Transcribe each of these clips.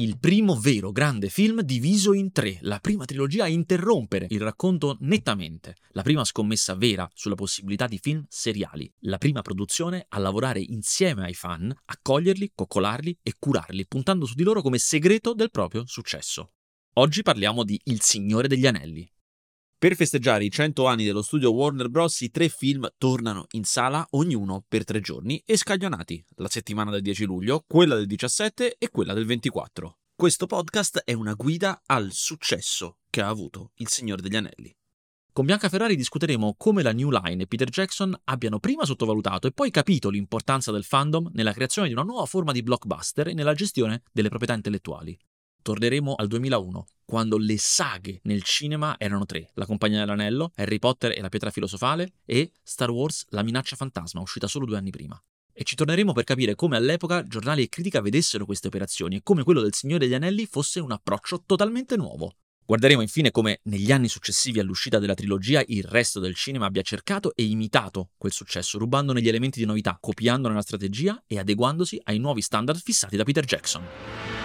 il primo vero grande film diviso in tre, la prima trilogia a interrompere il racconto nettamente, la prima scommessa vera sulla possibilità di film seriali, la prima produzione a lavorare insieme ai fan, accoglierli, coccolarli e curarli, puntando su di loro come segreto del proprio successo. Oggi parliamo di Il Signore degli Anelli, per festeggiare i 100 anni dello studio Warner Bros. i tre film tornano in sala ognuno per tre giorni e scaglionati, la settimana del 10 luglio, quella del 17 e quella del 24. Questo podcast è una guida al successo che ha avuto Il Signore degli Anelli. Con Bianca Ferrari discuteremo come la New Line e Peter Jackson abbiano prima sottovalutato e poi capito l'importanza del fandom nella creazione di una nuova forma di blockbuster e nella gestione delle proprietà intellettuali. Torneremo al 2001, quando le saghe nel cinema erano tre: La Compagnia dell'Anello, Harry Potter e la Pietra Filosofale e Star Wars La Minaccia Fantasma, uscita solo due anni prima. E ci torneremo per capire come all'epoca giornali e critica vedessero queste operazioni e come quello del Signore degli Anelli fosse un approccio totalmente nuovo. Guarderemo infine come negli anni successivi all'uscita della trilogia il resto del cinema abbia cercato e imitato quel successo, rubandone gli elementi di novità, copiandone la strategia e adeguandosi ai nuovi standard fissati da Peter Jackson.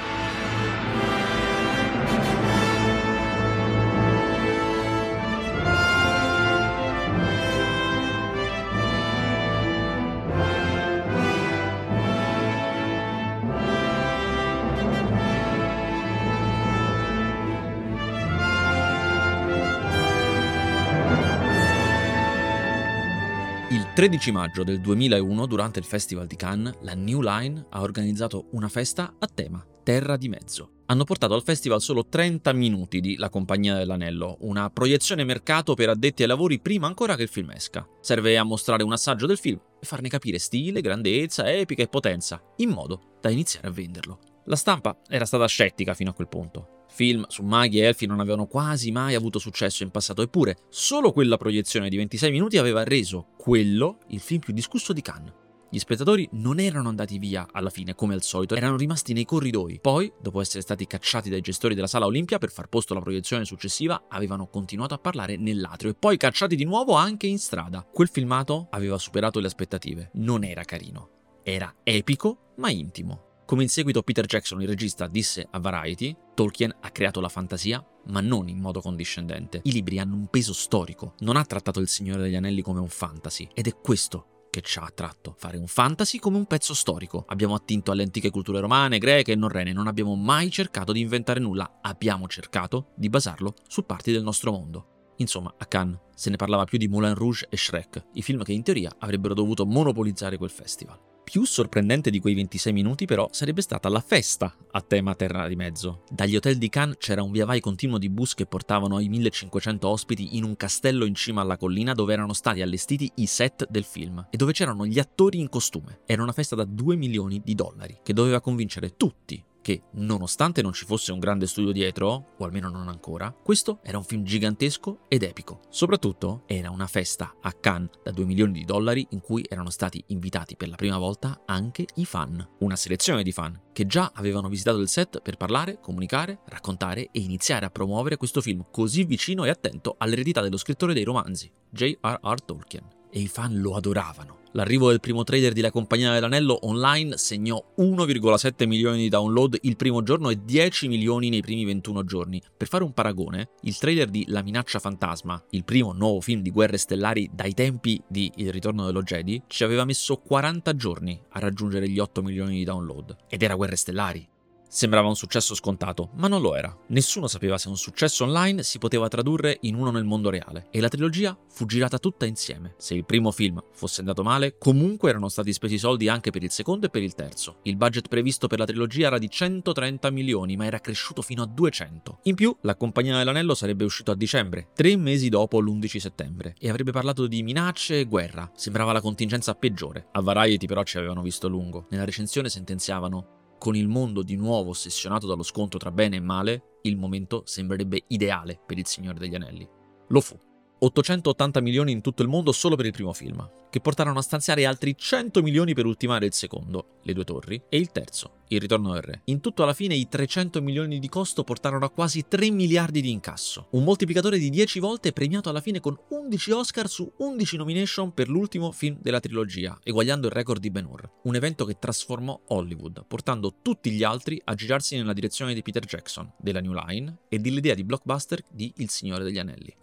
13 maggio del 2001, durante il Festival di Cannes, la New Line ha organizzato una festa a tema Terra di Mezzo. Hanno portato al festival solo 30 minuti di La Compagnia dell'Anello, una proiezione mercato per addetti ai lavori prima ancora che il film esca. Serve a mostrare un assaggio del film e farne capire stile, grandezza, epica e potenza, in modo da iniziare a venderlo. La stampa era stata scettica fino a quel punto. Film su maghi e elfi non avevano quasi mai avuto successo in passato, eppure solo quella proiezione di 26 minuti aveva reso quello il film più discusso di Cannes. Gli spettatori non erano andati via alla fine, come al solito, erano rimasti nei corridoi. Poi, dopo essere stati cacciati dai gestori della sala Olimpia per far posto alla proiezione successiva, avevano continuato a parlare nell'atrio e poi cacciati di nuovo anche in strada. Quel filmato aveva superato le aspettative. Non era carino. Era epico, ma intimo. Come in seguito Peter Jackson, il regista, disse a Variety, Tolkien ha creato la fantasia, ma non in modo condiscendente. I libri hanno un peso storico, non ha trattato Il Signore degli Anelli come un fantasy, ed è questo che ci ha attratto, fare un fantasy come un pezzo storico. Abbiamo attinto alle antiche culture romane, greche e norrene, non abbiamo mai cercato di inventare nulla, abbiamo cercato di basarlo su parti del nostro mondo. Insomma, a Cannes se ne parlava più di Moulin Rouge e Shrek, i film che in teoria avrebbero dovuto monopolizzare quel festival. Più sorprendente di quei 26 minuti però sarebbe stata la festa a tema Terra di Mezzo. Dagli hotel di Cannes c'era un via vai continuo di bus che portavano i 1500 ospiti in un castello in cima alla collina dove erano stati allestiti i set del film e dove c'erano gli attori in costume. Era una festa da 2 milioni di dollari che doveva convincere tutti che, nonostante non ci fosse un grande studio dietro, o almeno non ancora, questo era un film gigantesco ed epico. Soprattutto era una festa a Cannes da 2 milioni di dollari in cui erano stati invitati per la prima volta anche i fan, una selezione di fan che già avevano visitato il set per parlare, comunicare, raccontare e iniziare a promuovere questo film così vicino e attento all'eredità dello scrittore dei romanzi, J.R.R. Tolkien. E i fan lo adoravano. L'arrivo del primo trailer di La Compagnia dell'Anello online segnò 1,7 milioni di download il primo giorno e 10 milioni nei primi 21 giorni. Per fare un paragone, il trailer di La minaccia fantasma, il primo nuovo film di guerre stellari dai tempi di Il ritorno dello Jedi, ci aveva messo 40 giorni a raggiungere gli 8 milioni di download. Ed era guerre stellari. Sembrava un successo scontato, ma non lo era. Nessuno sapeva se un successo online si poteva tradurre in uno nel mondo reale, e la trilogia fu girata tutta insieme. Se il primo film fosse andato male, comunque erano stati spesi soldi anche per il secondo e per il terzo. Il budget previsto per la trilogia era di 130 milioni, ma era cresciuto fino a 200. In più, La Compagnia dell'Anello sarebbe uscito a dicembre, tre mesi dopo l'11 settembre, e avrebbe parlato di minacce e guerra. Sembrava la contingenza peggiore. A Variety però ci avevano visto lungo. Nella recensione sentenziavano con il mondo di nuovo ossessionato dallo scontro tra bene e male, il momento sembrerebbe ideale per il Signore degli Anelli. Lo fu. 880 milioni in tutto il mondo solo per il primo film, che portarono a stanziare altri 100 milioni per ultimare il secondo, Le due torri, e il terzo, Il ritorno del re. In tutto alla fine i 300 milioni di costo portarono a quasi 3 miliardi di incasso, un moltiplicatore di 10 volte premiato alla fine con 11 Oscar su 11 nomination per l'ultimo film della trilogia, eguagliando il record di Ben Hur. Un evento che trasformò Hollywood, portando tutti gli altri a girarsi nella direzione di Peter Jackson, della New Line e dell'idea di blockbuster di Il Signore degli Anelli.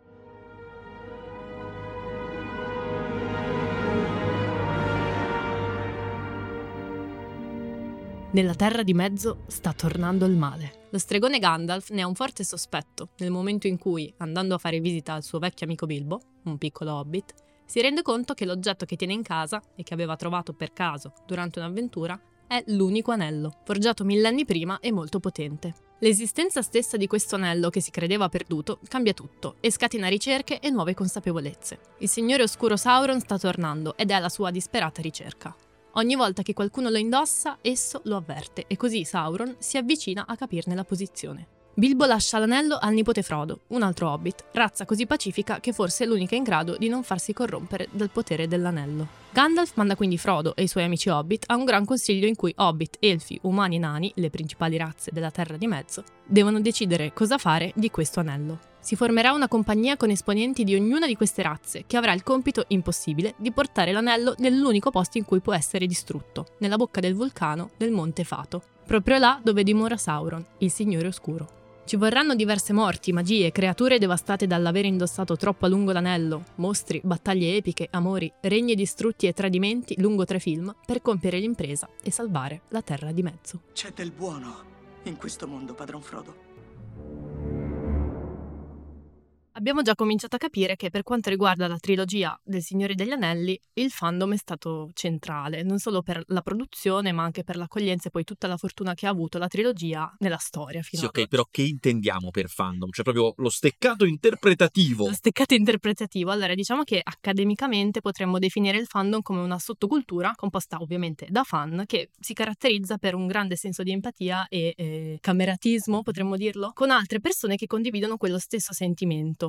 Nella terra di mezzo sta tornando il male. Lo stregone Gandalf ne ha un forte sospetto nel momento in cui, andando a fare visita al suo vecchio amico Bilbo, un piccolo hobbit, si rende conto che l'oggetto che tiene in casa e che aveva trovato per caso durante un'avventura è l'unico anello, forgiato millenni prima e molto potente. L'esistenza stessa di questo anello che si credeva perduto cambia tutto e scatena ricerche e nuove consapevolezze. Il Signore Oscuro Sauron sta tornando ed è alla sua disperata ricerca. Ogni volta che qualcuno lo indossa, esso lo avverte e così Sauron si avvicina a capirne la posizione. Bilbo lascia l'anello al nipote Frodo, un altro hobbit, razza così pacifica che forse è l'unica in grado di non farsi corrompere dal potere dell'anello. Gandalf manda quindi Frodo e i suoi amici hobbit a un gran consiglio in cui hobbit, elfi, umani e nani, le principali razze della Terra di Mezzo, devono decidere cosa fare di questo anello. Si formerà una compagnia con esponenti di ognuna di queste razze, che avrà il compito impossibile di portare l'anello nell'unico posto in cui può essere distrutto, nella bocca del vulcano del Monte Fato, proprio là dove dimora Sauron, il Signore Oscuro. Ci vorranno diverse morti, magie, creature devastate dall'aver indossato troppo a lungo l'anello, mostri, battaglie epiche, amori, regni distrutti e tradimenti lungo tre film per compiere l'impresa e salvare la terra di mezzo. C'è del buono in questo mondo, padron Frodo. Abbiamo già cominciato a capire che per quanto riguarda la trilogia del Signore degli Anelli, il fandom è stato centrale, non solo per la produzione, ma anche per l'accoglienza e poi tutta la fortuna che ha avuto la trilogia nella storia. Fino sì, ok, però che intendiamo per fandom? Cioè proprio lo steccato interpretativo. Lo steccato interpretativo. Allora, diciamo che accademicamente potremmo definire il fandom come una sottocultura, composta ovviamente da fan, che si caratterizza per un grande senso di empatia e eh, cameratismo, potremmo dirlo, con altre persone che condividono quello stesso sentimento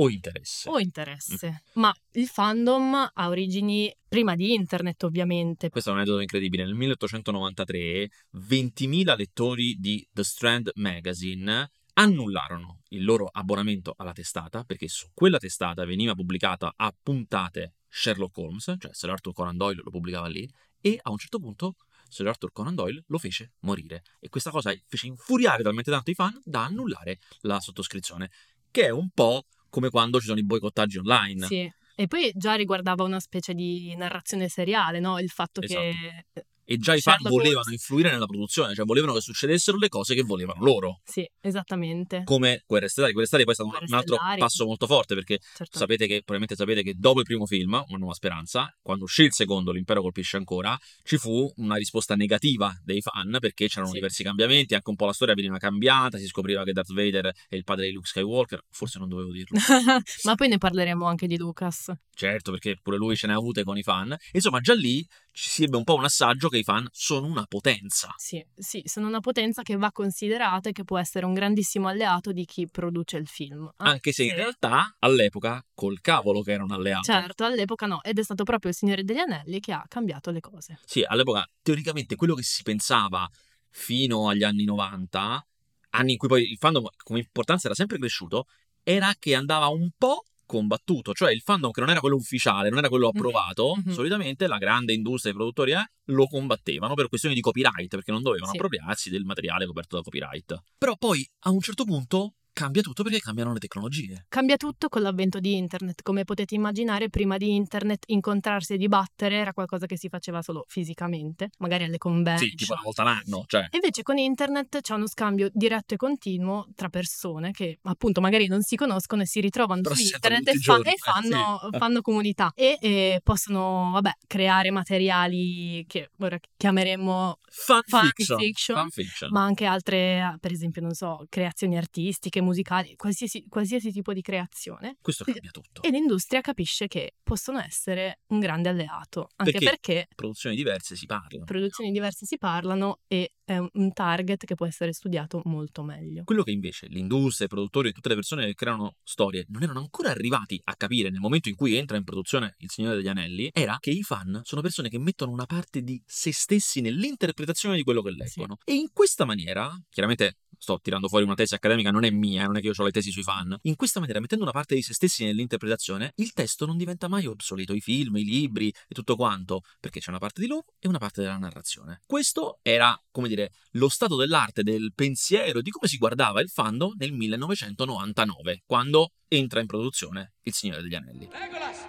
o interesse. O interesse. Mm. Ma il fandom ha origini prima di internet, ovviamente. Questo è un aneddoto incredibile. Nel 1893 20.000 lettori di The Strand Magazine annullarono il loro abbonamento alla testata perché su quella testata veniva pubblicata a puntate Sherlock Holmes, cioè Sir Arthur Conan Doyle lo pubblicava lì, e a un certo punto Sir Arthur Conan Doyle lo fece morire. E questa cosa fece infuriare talmente tanto i fan da annullare la sottoscrizione, che è un po' come quando ci sono i boicottaggi online. Sì. E poi già riguardava una specie di narrazione seriale, no? Il fatto esatto. che e già i fan volevano influire nella produzione, cioè volevano che succedessero le cose che volevano loro. Sì, esattamente. Come Guerre Stellari. Guerre Stellari poi è stato Guerre un altro stellari. passo molto forte perché certo. sapete che, probabilmente sapete che dopo il primo film, Una nuova speranza, quando uscì il secondo, L'impero colpisce ancora, ci fu una risposta negativa dei fan perché c'erano sì. diversi cambiamenti, anche un po' la storia veniva cambiata, si scopriva che Darth Vader è il padre di Luke Skywalker, forse non dovevo dirlo. Ma poi ne parleremo anche di Lucas. Certo, perché pure lui ce ne ha avute con i fan. Insomma, già lì ci si ebbe un po' un assaggio che i fan sono una potenza. Sì, sì, sono una potenza che va considerata e che può essere un grandissimo alleato di chi produce il film. Ah, Anche se in realtà all'epoca col cavolo che era un alleato. Certo, all'epoca no, ed è stato proprio il Signore degli Anelli che ha cambiato le cose. Sì, all'epoca teoricamente quello che si pensava fino agli anni 90, anni in cui poi il fandom come importanza era sempre cresciuto, era che andava un po' combattuto, cioè il fandom che non era quello ufficiale, non era quello approvato, mm-hmm. solitamente la grande industria e i produttori eh, lo combattevano per questioni di copyright, perché non dovevano sì. appropriarsi del materiale coperto da copyright. Però poi a un certo punto cambia tutto perché cambiano le tecnologie. Cambia tutto con l'avvento di internet. Come potete immaginare, prima di internet incontrarsi e dibattere era qualcosa che si faceva solo fisicamente, magari alle convention. Sì, tipo una volta l'anno. Cioè. Invece con internet c'è uno scambio diretto e continuo tra persone che appunto magari non si conoscono e si ritrovano Però su internet e, fa- e, fanno, sì. fanno, comunità e, e, possono, vabbè, creare materiali che ora chiameremo fan, fan, fiction, fiction, fan fiction, ma anche altre, per esempio, non so, creazioni artistiche, musicali, qualsiasi, qualsiasi tipo di creazione. Questo cambia tutto. E l'industria capisce che possono essere un grande alleato, anche Perché? perché Produzioni diverse si parlano. produzioni diverse si parlano e è un- un target che può essere studiato molto meglio. Quello che invece l'industria, i produttori e tutte le persone che creano storie non erano ancora arrivati a capire nel momento in cui entra in produzione Il Signore degli Anelli era che i fan sono persone che mettono una parte di se stessi nell'interpretazione di quello che leggono. E in questa maniera, chiaramente sto tirando fuori una tesi accademica, non è mia, non è che io ho le tesi sui fan. In questa maniera, mettendo una parte di se stessi nell'interpretazione, il testo non diventa mai obsoleto, i film, i libri e tutto quanto, perché c'è una parte di loro e una parte della narrazione. Questo era, come dire, lo stato dell'arte, del pensiero, di come si guardava il fandom nel 1999, quando entra in produzione Il Signore degli Anelli. Legolas,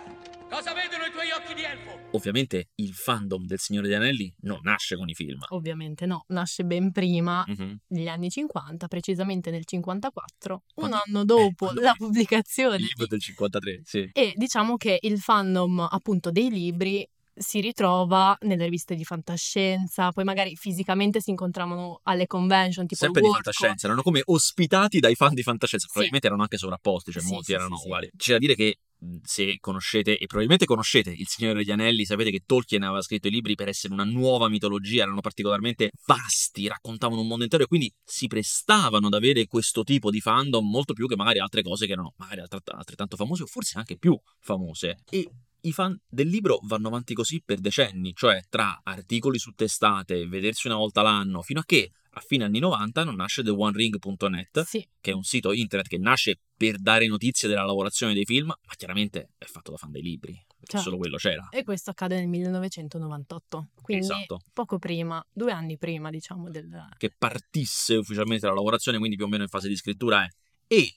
cosa vedono i tuoi occhi di elfo? Ovviamente il fandom del Signore degli Anelli non nasce con i film. Ovviamente no, nasce ben prima Mhm. degli anni 50, precisamente nel 54, un Quando- anno dopo quando- la pubblicazione. Il libro del 53, sì. E diciamo che il fandom appunto dei libri si ritrova nelle riviste di fantascienza, poi magari fisicamente si incontravano alle convention tipo Sempre il di fantascienza, erano come ospitati dai fan di fantascienza, Sì. probabilmente erano anche sovrapposti, cioè Sì, molti sì, erano sì, sì. uguali. C'è da dire che se conoscete, e probabilmente conoscete Il Signore degli Anelli, sapete che Tolkien aveva scritto i libri per essere una nuova mitologia, erano particolarmente vasti, raccontavano un mondo intero e quindi si prestavano ad avere questo tipo di fandom molto più che magari altre cose che erano magari altret- altrettanto famose o forse anche più famose. E i fan del libro vanno avanti così per decenni, cioè tra articoli su testate, vedersi una volta l'anno, fino a che a fine anni 90 non nasce TheOneRing.net, Sì, che è un sito internet che nasce per dare notizie della lavorazione dei film, ma chiaramente è fatto da fan dei libri, perché Certo. solo quello c'era. e questo accade nel 1998, quindi Esatto. poco prima, due anni prima diciamo del... Che partisse ufficialmente la lavorazione, quindi più o meno in fase di scrittura è. E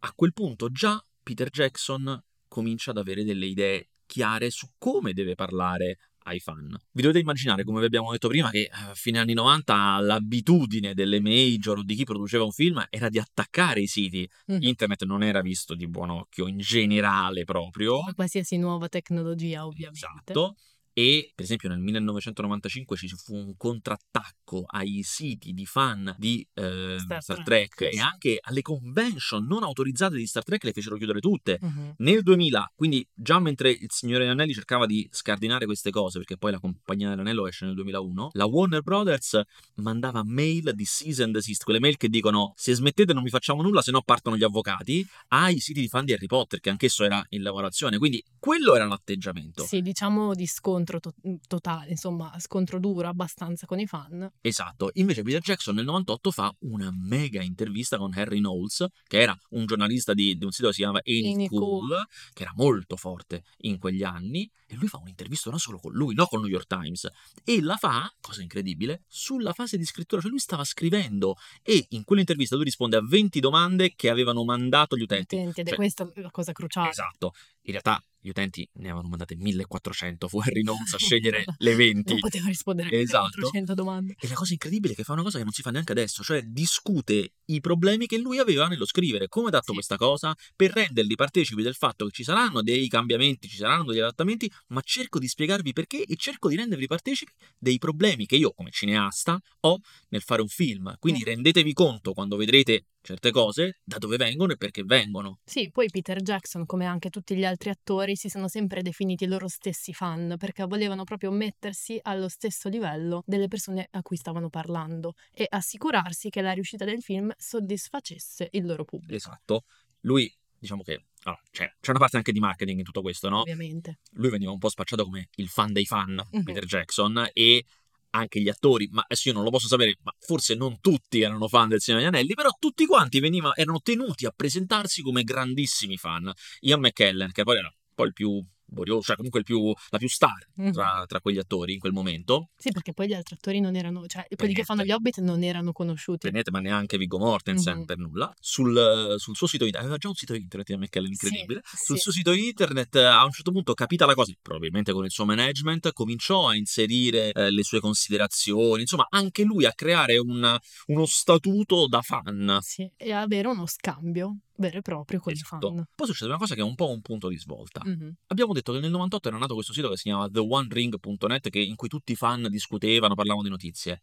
a quel punto già Peter Jackson comincia ad avere delle idee chiare su come deve parlare ai fan. Vi dovete immaginare, come vi abbiamo detto prima, che a fine anni 90 l'abitudine delle major o di chi produceva un film era di attaccare i siti. Mhm. Internet non era visto di buon occhio in generale proprio. come qualsiasi nuova tecnologia ovviamente. Esatto. E per esempio nel 1995 ci fu un contrattacco ai siti di fan di eh, Star Star, Trek, Trek e anche alle convention non autorizzate di Star Trek le fecero chiudere tutte. Mhm. Nel 2000, quindi già mentre il Signore Anelli cercava di scardinare queste cose, perché poi la compagnia dell'anello esce nel 2001, la Warner Brothers mandava mail di cease and desist, quelle mail che dicono se smettete non vi facciamo nulla, se no partono gli avvocati, ai siti di fan di Harry Potter, che anch'esso era in lavorazione. Quindi quello era l'atteggiamento. Sì, diciamo di scontro to- totale, insomma, scontro duro abbastanza con i fan. Esatto, invece Peter Jackson nel 98 fa una mega intervista con Harry Knowles, che era un giornalista di, di un sito che si chiama Cool, Cool. che era molto forte in quegli anni, e lui fa un'intervista non solo con lui, no con il New York Times, e la fa, cosa incredibile, sulla fase di scrittura, cioè lui stava scrivendo e in quell'intervista lui risponde a 20 domande che avevano mandato gli utenti. Utenti, ed è Cioè, questa la cosa cruciale. Esatto, in realtà gli utenti ne avevano mandate 1400, fu Harry Knowles a scegliere le 20. Non poteva rispondere a Esatto. 400 domande. E la cosa incredibile è che fa una cosa che non si fa neanche adesso, cioè discute i problemi che lui aveva nello scrivere, come ha dato Sì. questa cosa, per renderli partecipi del fatto che ci saranno dei cambiamenti, ci saranno degli adattamenti, ma cerco di spiegarvi perché e cerco di rendervi partecipi dei problemi che io come cineasta ho nel fare un film. Quindi Mm. rendetevi conto quando vedrete certe cose da dove vengono e perché vengono. Sì, poi Peter Jackson, come anche tutti gli altri attori, si sono sempre definiti loro stessi fan perché volevano proprio mettersi allo stesso livello delle persone a cui stavano parlando e assicurarsi che la riuscita del film soddisfacesse il loro pubblico. Esatto. Lui, diciamo che allora, c'è, c'è una parte anche di marketing in tutto questo, no? Ovviamente. lui veniva un po' spacciato come il fan dei fan, Mhm. Peter Jackson, e anche gli attori, ma adesso io non lo posso sapere, ma forse non tutti erano fan del Signore degli Anelli, però tutti quanti veniva- erano tenuti a presentarsi come grandissimi fan. Ian McKellen, che poi era poi il più borioso, cioè comunque il più, la più star tra, tra quegli attori in quel momento, Sì, perché poi gli altri attori non erano, cioè quelli che fanno gli Hobbit non erano conosciuti. per niente, ma neanche Viggo Mortensen Mhm. per nulla, sul, sul suo sito internet, aveva già un sito internet McKellen Sì, incredibile, sì. sul suo sito internet eh, a un certo punto capita la cosa, probabilmente con il suo management, cominciò a inserire eh, le sue considerazioni, insomma anche lui a creare un- uno statuto da fan. Sì, e avere uno scambio vero e proprio con i Esatto. fan. Poi succede una cosa che è un po' un punto di svolta. Mhm. Abbiamo detto che nel 98 era nato questo sito che si chiama TheOneRing.net che- in cui tutti i fan discutevano, parlavano di notizie.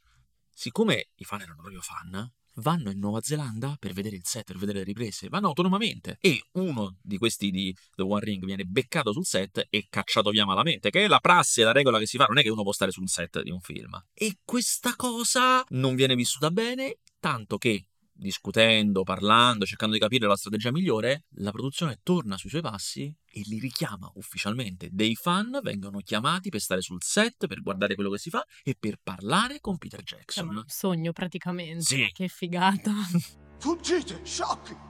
Siccome i fan erano proprio fan, vanno in Nuova Zelanda per vedere il set, per vedere le riprese, vanno autonomamente e uno di questi di The One Ring viene beccato sul set e cacciato via malamente, che è la prassi e la regola che si fa, non è che uno può stare sul set di un film. E questa cosa non viene vissuta bene, tanto che discutendo, parlando, cercando di capire la strategia migliore, la produzione torna sui suoi passi e li richiama ufficialmente. Dei fan vengono chiamati per stare sul set, per guardare quello che si fa e per parlare con Peter Jackson. Un sogno praticamente. Sì. Che figata. Fuggite, sciocchi!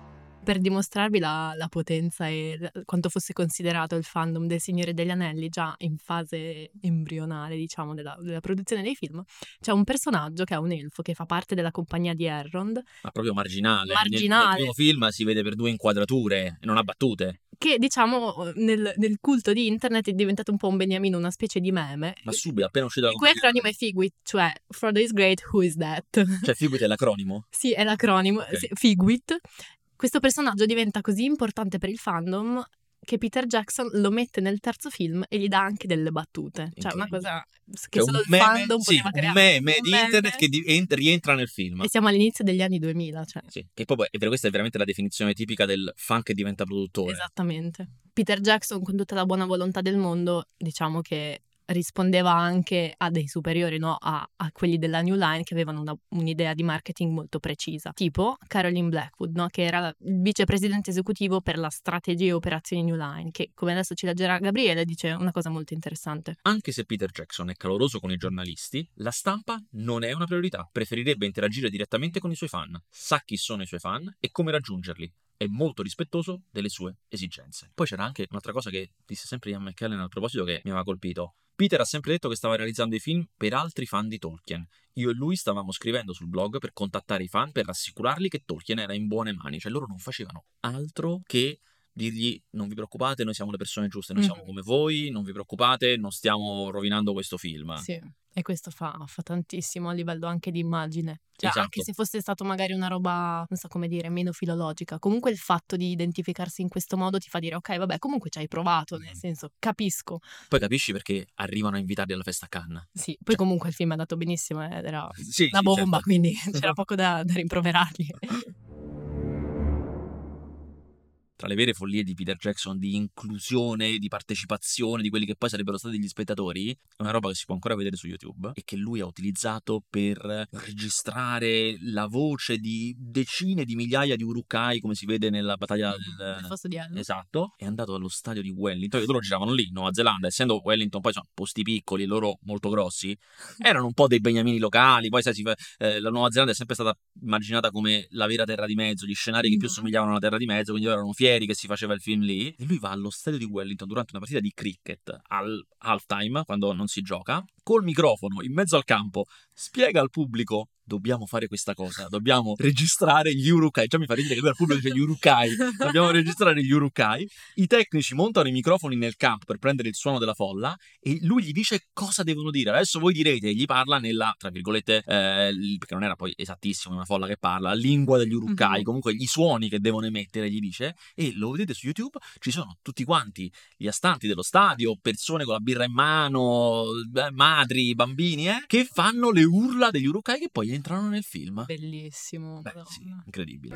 Per dimostrarvi la, la potenza e la- quanto fosse considerato il fandom del Signore degli Anelli già in fase embrionale, diciamo, della, della produzione dei film, c'è un personaggio che è un elfo che fa parte della compagnia di Elrond, Ma proprio marginale. Nel- Marginale. Nel, primo film si vede per due inquadrature e non ha battute. che diciamo nel, nel culto di internet è diventato un po' un beniamino, una specie di meme. Ma subito, appena uscito Il la cui acronimo è Figwit, cioè Frodo is great, who is that? Cioè, Figwit è l'acronimo. sì, è l'acronimo, Ok. sì, Figwit. Questo personaggio diventa così importante per il fandom che Peter Jackson lo mette nel terzo film e gli dà anche delle battute. Cioè, una cosa che Cioè, solo un il meme, fandom sì, poteva un creare. meme Un di meme. internet che di- ent- rientra nel film. E siamo all'inizio degli anni 2000, cioè. Sì, che è vero, questa è veramente la definizione tipica del fan che diventa produttore. Esattamente. Peter Jackson, con tutta la buona volontà del mondo, diciamo che rispondeva anche a dei superiori, no? a, a quelli della New Line che avevano una- un'idea di marketing molto precisa, tipo Caroline Blackwood, no? che era il vicepresidente esecutivo per la strategia e operazioni New Line, che come adesso ci leggerà Gabriele dice una cosa molto interessante. Anche se Peter Jackson è caloroso con i giornalisti, la stampa non è una priorità. Preferirebbe interagire direttamente con i suoi fan, sa chi sono i suoi fan e come raggiungerli. È molto rispettoso delle sue esigenze. Poi c'era anche un'altra cosa che disse sempre Ian McKellen a proposito che mi aveva colpito. Peter ha sempre detto che stava realizzando i film per altri fan di Tolkien. Io e lui stavamo scrivendo sul blog per contattare i fan per rassicurarli che Tolkien era in buone mani, cioè loro non facevano altro che dirgli non vi preoccupate, noi siamo le persone giuste, noi Mhm. siamo come voi, non vi preoccupate, non stiamo rovinando questo film. Sì. E questo fa, fa tantissimo a livello anche di immagine. Cioè, Esatto. anche se fosse stato magari una roba, non so come dire, meno filologica, comunque il fatto di identificarsi in questo modo ti fa dire, ok, vabbè, comunque ci hai provato, nel senso, capisco. Poi capisci perché arrivano a invitarli alla festa a Cannes. Sì, poi comunque il film è andato benissimo era Sì, una sì, bomba, certo. quindi c'era poco da, da rimproverargli. Tra le vere follie di Peter Jackson di inclusione, di partecipazione di quelli che poi sarebbero stati gli spettatori, è una roba che si può ancora vedere su YouTube e che lui ha utilizzato per registrare la voce di decine di migliaia di Urukai, come si vede nella battaglia del, Il fosso di Elmo. Esatto, è andato allo stadio di Wellington, loro giravano lì, Nuova Zelanda, essendo Wellington poi sono posti piccoli e loro molto grossi, erano un po' dei beniamini locali, poi sai, si eh, la Nuova Zelanda è sempre stata immaginata come la vera terra di mezzo, gli scenari che più Mhm. somigliavano alla terra di mezzo, quindi loro erano fieri che si faceva il film lì, e lui va allo stadio di Wellington durante una partita di cricket al halftime, quando non si gioca, col microfono in mezzo al campo, spiega al pubblico dobbiamo fare questa cosa, dobbiamo registrare gli Urukai, già mi fa ridere che lui al pubblico dice gli Urukai, dobbiamo registrare gli Urukai, i tecnici montano i microfoni nel campo per prendere il suono della folla e lui gli dice cosa devono dire, adesso voi direte, gli parla nella, tra virgolette, eh, perché non era poi esattissimo una folla che parla, lingua degli Urukai, Mhm. comunque i suoni che devono emettere gli dice e lo vedete su YouTube, ci sono tutti quanti gli astanti dello stadio, persone con la birra in mano, eh, madri, bambini, eh, che fanno le urla degli Urukai che poi entrano nel film. Bellissimo. Beh, sì, incredibile.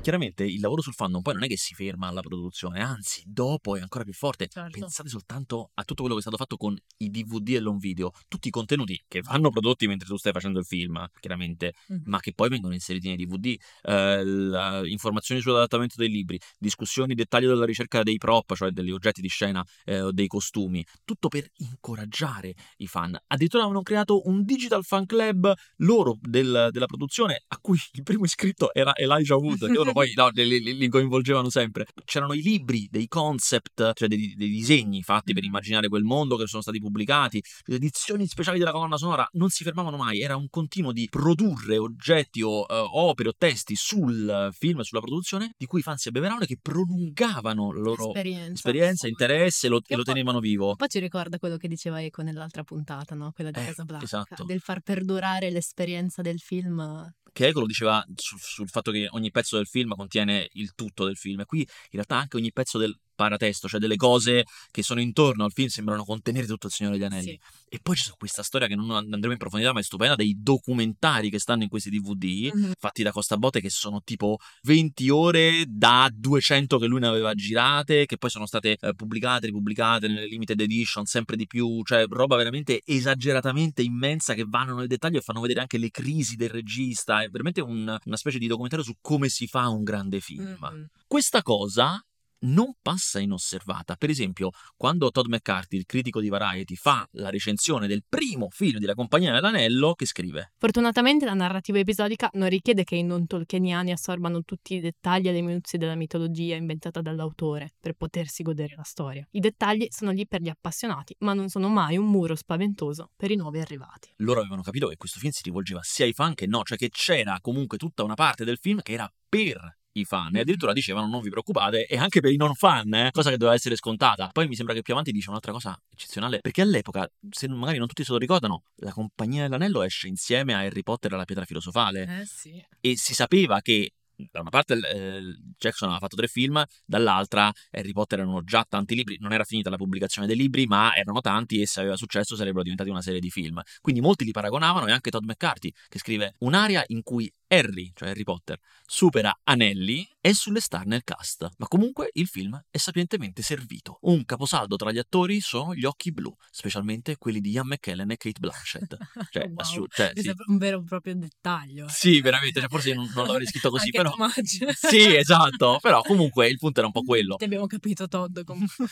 Chiaramente il lavoro sul fandom poi non è che si ferma alla produzione, anzi, dopo è ancora più forte. Certo. Pensate soltanto a tutto quello che è stato fatto con i DVD e l'home video, tutti i contenuti che vanno prodotti mentre tu stai facendo il film, chiaramente, Mhm. ma che poi vengono inseriti nei DVD, eh, informazioni sull'adattamento dei libri, discussioni, dettagli della ricerca dei prop, cioè degli oggetti di scena eh, o dei costumi, tutto per incoraggiare i fan. Addirittura avevano creato un digital fan club loro del- della produzione a cui il primo iscritto era Elijah Wood, che loro poi no, li, li- li coinvolgevano sempre. C'erano i libri, dei concept, cioè dei, dei disegni fatti per immaginare quel mondo che sono stati pubblicati, le edizioni speciali della colonna sonora non si fermavano mai, era un continuo di produrre oggetti o eh, opere o testi sul film, sulla produzione, di cui i fan si abbeveravano e che prolungavano la loro esperienza. esperienza, interesse e lo, e lo tenevano vivo. Poi ci ricorda quello che diceva Eco nell'altra puntata, no? Quella di Eh, Casablanca, esatto. del far perdurare l'esperienza del film. Che Eco lo diceva su- sul fatto che ogni pezzo del film contiene il tutto del film, e qui in realtà anche ogni pezzo del paratesto, cioè delle cose che sono intorno al film sembrano contenere tutto il Signore degli Anelli. Sì. E poi c'è questa storia che non andremo in profondità, ma è stupenda, dei documentari che stanno in questi DVD, Mhm. fatti da Costa Botte, che sono tipo 20 ore da 200 che lui ne aveva girate, che poi sono state eh, pubblicate, ripubblicate nelle limited edition, sempre di più, cioè roba veramente esageratamente immensa che vanno nel dettaglio e fanno vedere anche le crisi del regista, è veramente un- una specie di documentario su come si fa un grande film. Mhm. Questa cosa non passa inosservata. Per esempio, quando Todd McCarthy, il critico di Variety, fa la recensione del primo film di La Compagnia dell'Anello, che scrive Fortunatamente la narrativa episodica non richiede che i non tolkieniani assorbano tutti i dettagli e le minuzie della mitologia inventata dall'autore per potersi godere la storia. I dettagli sono lì per gli appassionati, ma non sono mai un muro spaventoso per i nuovi arrivati. loro avevano capito che questo film si rivolgeva sia ai fan che no, cioè che c'era comunque tutta una parte del film che era per i fan e addirittura dicevano non vi preoccupate e anche per i non fan, eh, cosa che doveva essere scontata. Poi mi sembra che più avanti dice un'altra cosa eccezionale perché all'epoca, se magari non tutti se lo ricordano, la Compagnia dell'Anello esce insieme a Harry Potter e alla Pietra Filosofale Eh sì. e si sapeva che da una parte eh, Jackson aveva fatto tre film, dall'altra Harry Potter erano già tanti libri, non era finita la pubblicazione dei libri, ma erano tanti e se aveva successo sarebbero diventati una serie di film. Quindi molti li paragonavano e anche Todd McCarthy che scrive un'area in cui Harry, cioè Harry Potter, supera Anelli è sulle star nel cast, ma comunque il film è sapientemente servito. Un caposaldo tra gli attori sono gli occhi blu, specialmente quelli di Ian McKellen e Kate Blanchett. Cioè, Wow, assu- cioè, sì. un vero e proprio dettaglio. Sì, veramente, cioè, forse non, non l'avrei scritto così, però... Tommaso. Sì, esatto, però comunque il punto era un po' quello. Ti abbiamo capito, Todd. comunque.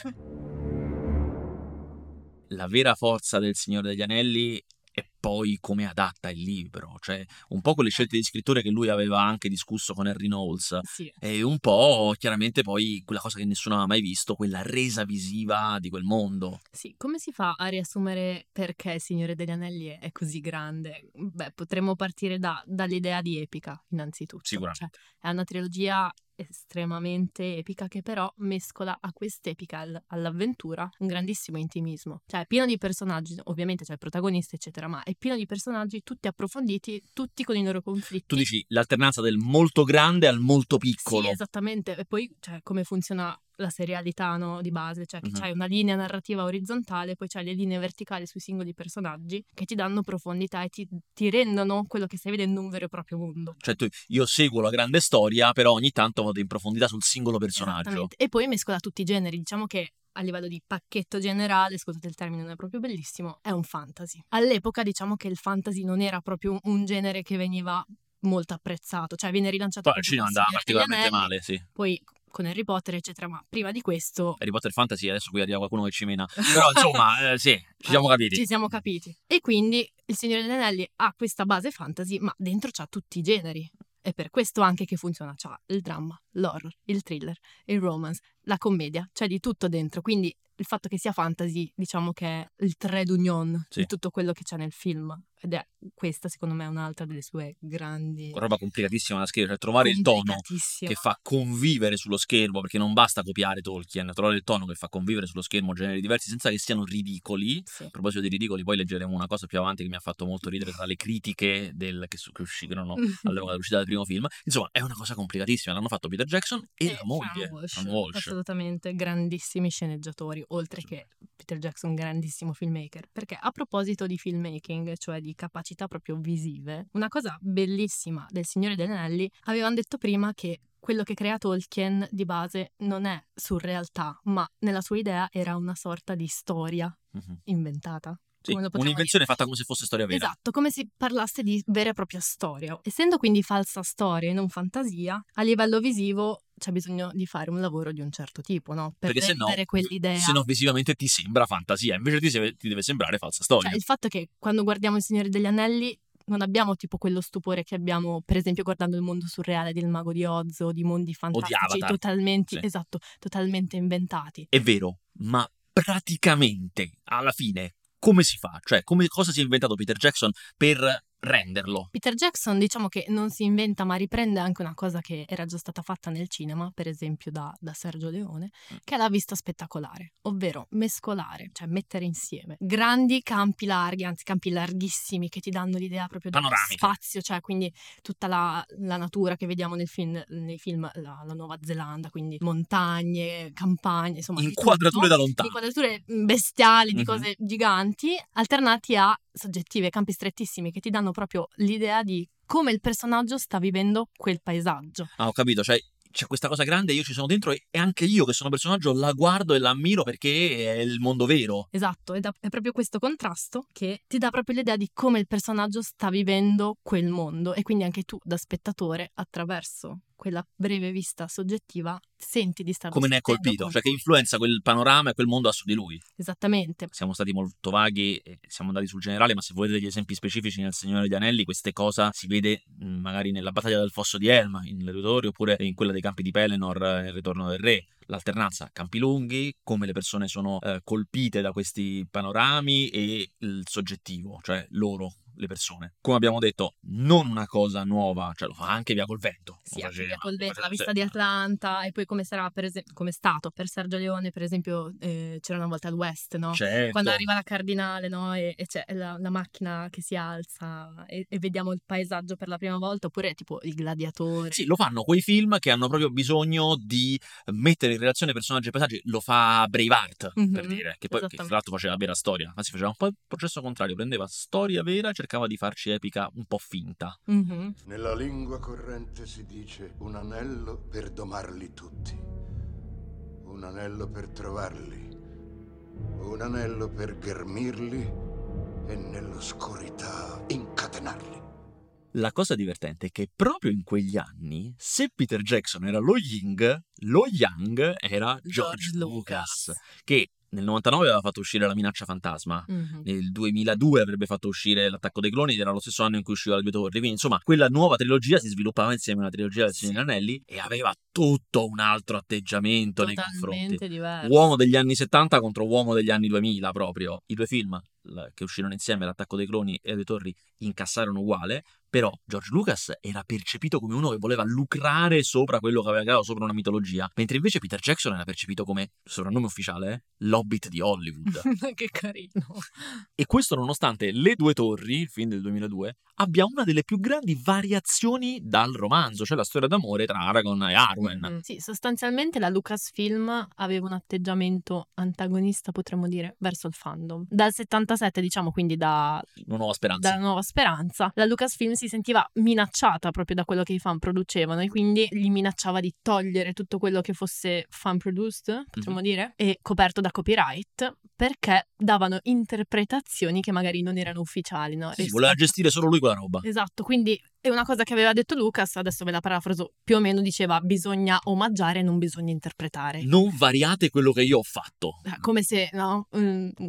La vera forza del Signore degli Anelli è poi come adatta il libro, cioè un po' quelle scelte di scritture che lui aveva anche discusso con Henry Knowles sì. e un po' chiaramente poi quella cosa che nessuno aveva mai visto, quella resa visiva di quel mondo. Sì, come si fa a riassumere perché il Signore degli Anelli è, è così grande? Beh, potremmo partire da- dall'idea di epica, innanzitutto. Sicuramente. Cioè, è una trilogia estremamente epica che però mescola a quest'epica al- all'avventura un grandissimo intimismo. Cioè, è pieno di personaggi, ovviamente c'è il protagonista, eccetera, ma è pieno di personaggi tutti approfonditi, tutti con i loro conflitti. Tu dici l'alternanza del molto grande al molto piccolo. Sì, esattamente. E poi, cioè, come funziona la serialità no, di base, cioè che Mhm. c'hai una linea narrativa orizzontale, poi c'hai le linee verticali sui singoli personaggi che ti danno profondità e ti, ti rendono quello che stai vedendo un vero e proprio mondo. Cioè tu- io seguo la grande storia, però ogni tanto vado in profondità sul singolo personaggio. E poi mescola tutti i generi, diciamo che a livello di pacchetto generale, scusate il termine non è proprio bellissimo, è un fantasy. All'epoca diciamo che il fantasy non era proprio un genere che veniva molto apprezzato, cioè viene rilanciato Poi proprio cinema andava particolarmente Anelli, male, sì. poi con Harry Potter eccetera, ma prima di questo Harry Potter Fantasy, adesso qui arriva qualcuno che ci mena. Però insomma, eh, sì, ci siamo capiti. Ci siamo capiti. E quindi il Signore degli Anelli ha questa base fantasy, ma dentro c'ha tutti i generi. È per questo anche che funziona. C'ha il dramma, l'horror, il thriller, il romance, la commedia, c'è di tutto dentro. Quindi il fatto che sia fantasy, diciamo che è il trade union Sì. di tutto quello che c'è nel film. Ed è questa, secondo me, è un'altra delle sue grandi. Roba complicatissima da scrivere, cioè trovare il tono che fa convivere sullo schermo, perché non basta copiare Tolkien, trovare il tono che fa convivere sullo schermo generi diversi senza che siano ridicoli. Sì. A proposito di ridicoli, poi leggeremo una cosa più avanti che mi ha fatto molto ridere tra le critiche del- che, su- che uscirono all'epoca dell'uscita del primo film. Insomma, è una cosa complicatissima. L'hanno fatto Peter Jackson e, la moglie, Walsh. Walsh. Assolutamente, grandissimi sceneggiatori, oltre che Peter Jackson, grandissimo filmmaker. Perché a proposito di filmmaking, cioè di capacità proprio visive, una cosa bellissima del Signore degli Anelli, avevano detto prima che quello che crea Tolkien di base non è surrealtà, ma nella sua idea era una sorta di storia Mhm. inventata. Sì, un'invenzione fatta come se fosse storia vera. Esatto, come se parlasse di vera e propria storia. Essendo quindi falsa storia e non fantasia, a livello visivo c'è bisogno di fare un lavoro di un certo tipo, no? Per Perché se no, rendere quell'idea. se no visivamente ti sembra fantasia, invece ti, se- ti deve sembrare falsa storia. Cioè, il fatto è che quando guardiamo Il Signore degli Anelli non abbiamo tipo quello stupore che abbiamo, per esempio, guardando il mondo surreale del mago di Oz o di mondi fantastici totalmente, Sì. esatto, totalmente inventati. È vero, ma praticamente alla fine come si fa? Cioè, come, cosa si è inventato Peter Jackson per renderlo. Peter Jackson diciamo che non si inventa ma riprende anche una cosa che era già stata fatta nel cinema, per esempio da, da Sergio Leone, Mm. che è la vista spettacolare, ovvero mescolare, cioè mettere insieme grandi campi larghi, anzi campi larghissimi che ti danno l'idea proprio Panoramiche. spazio, cioè quindi tutta la, la natura che vediamo nel film, nei film la, la Nuova Zelanda, quindi montagne, campagne, insomma di Inquadrature da lontano. inquadrature bestiali di Mhm. cose giganti, alternati a soggettive, campi strettissimi che ti danno proprio l'idea di come il personaggio sta vivendo quel paesaggio. Ah, ho capito, cioè c'è questa cosa grande, io ci sono dentro e anche io che sono personaggio la guardo e la ammiro perché è il mondo vero. Esatto, ed è proprio questo contrasto che ti dà proprio l'idea di come il personaggio sta vivendo quel mondo e quindi anche tu da spettatore attraverso quella breve vista soggettiva senti di stare Come ne è colpito, cioè che influenza quel panorama e quel mondo a su di lui. Esattamente. Siamo stati molto vaghi siamo andati sul generale, ma se volete degli esempi specifici nel Signore degli Anelli, queste cose si vede mh, magari nella battaglia del fosso di Helm, in Le Due Torri, oppure in quella dei campi di Pelennor eh, nel Ritorno del Re. L'alternanza campi lunghi, come le persone sono eh, colpite da questi panorami e il soggettivo, cioè loro, le persone. Come abbiamo detto, non una cosa nuova, cioè lo fa anche via col vento. Sì, anche via col vento, la vista di Atlanta e poi come sarà per esempio come è stato per Sergio Leone per esempio eh, c'era una volta al West no? Certo. quando arriva la cardinale no? e, e c'è la, la macchina che si alza e, e vediamo il paesaggio per la prima volta oppure tipo il gladiatore Sì, lo fanno quei film che hanno proprio bisogno di mettere in relazione personaggi e paesaggi. Lo fa Braveheart, per Mhm, dire, che poi che tra l'altro faceva vera storia. Anzi, faceva un po' il processo contrario, prendeva storia vera e cercava di farci epica un po' finta. Mhm. Nella lingua corrente si dice un anello per domarli tutti, un anello per trovarli, un anello per ghermirli e nell'oscurità incatenarli. La cosa divertente è che proprio in quegli anni, se Peter Jackson era lo Ying, lo Yang era George, George Lucas, Lucas. che nel 99 aveva fatto uscire La minaccia fantasma. Mhm. Nel 2002 avrebbe fatto uscire L'attacco dei cloni ed era lo stesso anno in cui usciva Le due torri. Quindi, insomma, quella nuova trilogia si sviluppava insieme alla trilogia del Signore degli Anelli e aveva tutto un altro atteggiamento nei confronti. totalmente diverso Uomo degli anni 70 contro uomo degli anni 2000 proprio. I due film che uscirono insieme, L'attacco dei cloni e Le due torri, incassarono uguale, però George Lucas era percepito come uno che voleva lucrare sopra quello che aveva creato, sopra una mitologia, mentre invece Peter Jackson era percepito come, soprannome ufficiale, eh, l'Hobbit di Hollywood. che carino e questo nonostante Le due torri, il film del 2002, abbia una delle più grandi variazioni dal romanzo, cioè la storia d'amore tra Aragorn e Arwen. Mhm. Sì, sostanzialmente la Lucasfilm aveva un atteggiamento antagonista, potremmo dire, verso il fandom. Dal 77, diciamo, quindi da, Una nuova speranza. dalla nuova speranza, la Lucasfilm si sentiva minacciata proprio da quello che i fan producevano e quindi gli minacciava di togliere tutto quello che fosse fan produced, potremmo dire, e coperto da copyright perché davano interpretazioni che magari non erano ufficiali, no? Sì, sì, voleva Rispetto- gestire solo lui quella roba. Esatto, quindi è una cosa che aveva detto Lucas, adesso ve la parafraso, più o meno diceva bisogna omaggiare, non bisogna interpretare. Non variate quello che io ho fatto. Eh, Come se no,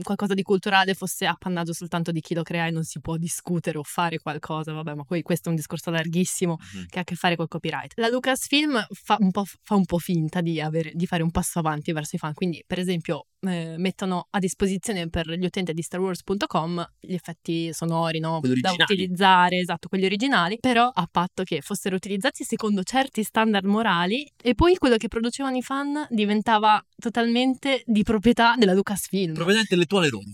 qualcosa di culturale fosse appannaggio soltanto di chi lo crea e non si può discutere o fare qualcosa, vabbè, ma poi questo è un discorso larghissimo Mhm. che ha a che fare col copyright. La Lucasfilm fa un po', fa un po' finta di, avere- di fare un passo avanti verso i fan, quindi per esempio eh, mettono a disposizione per gli utenti di StarWars.com gli effetti sonori no? Da utilizzare, esatto, quelli originali, però a patto che fossero utilizzati secondo certi standard morali e poi quello che producevano i fan diventava totalmente di proprietà della Lucasfilm. Proprietà intellettuale loro.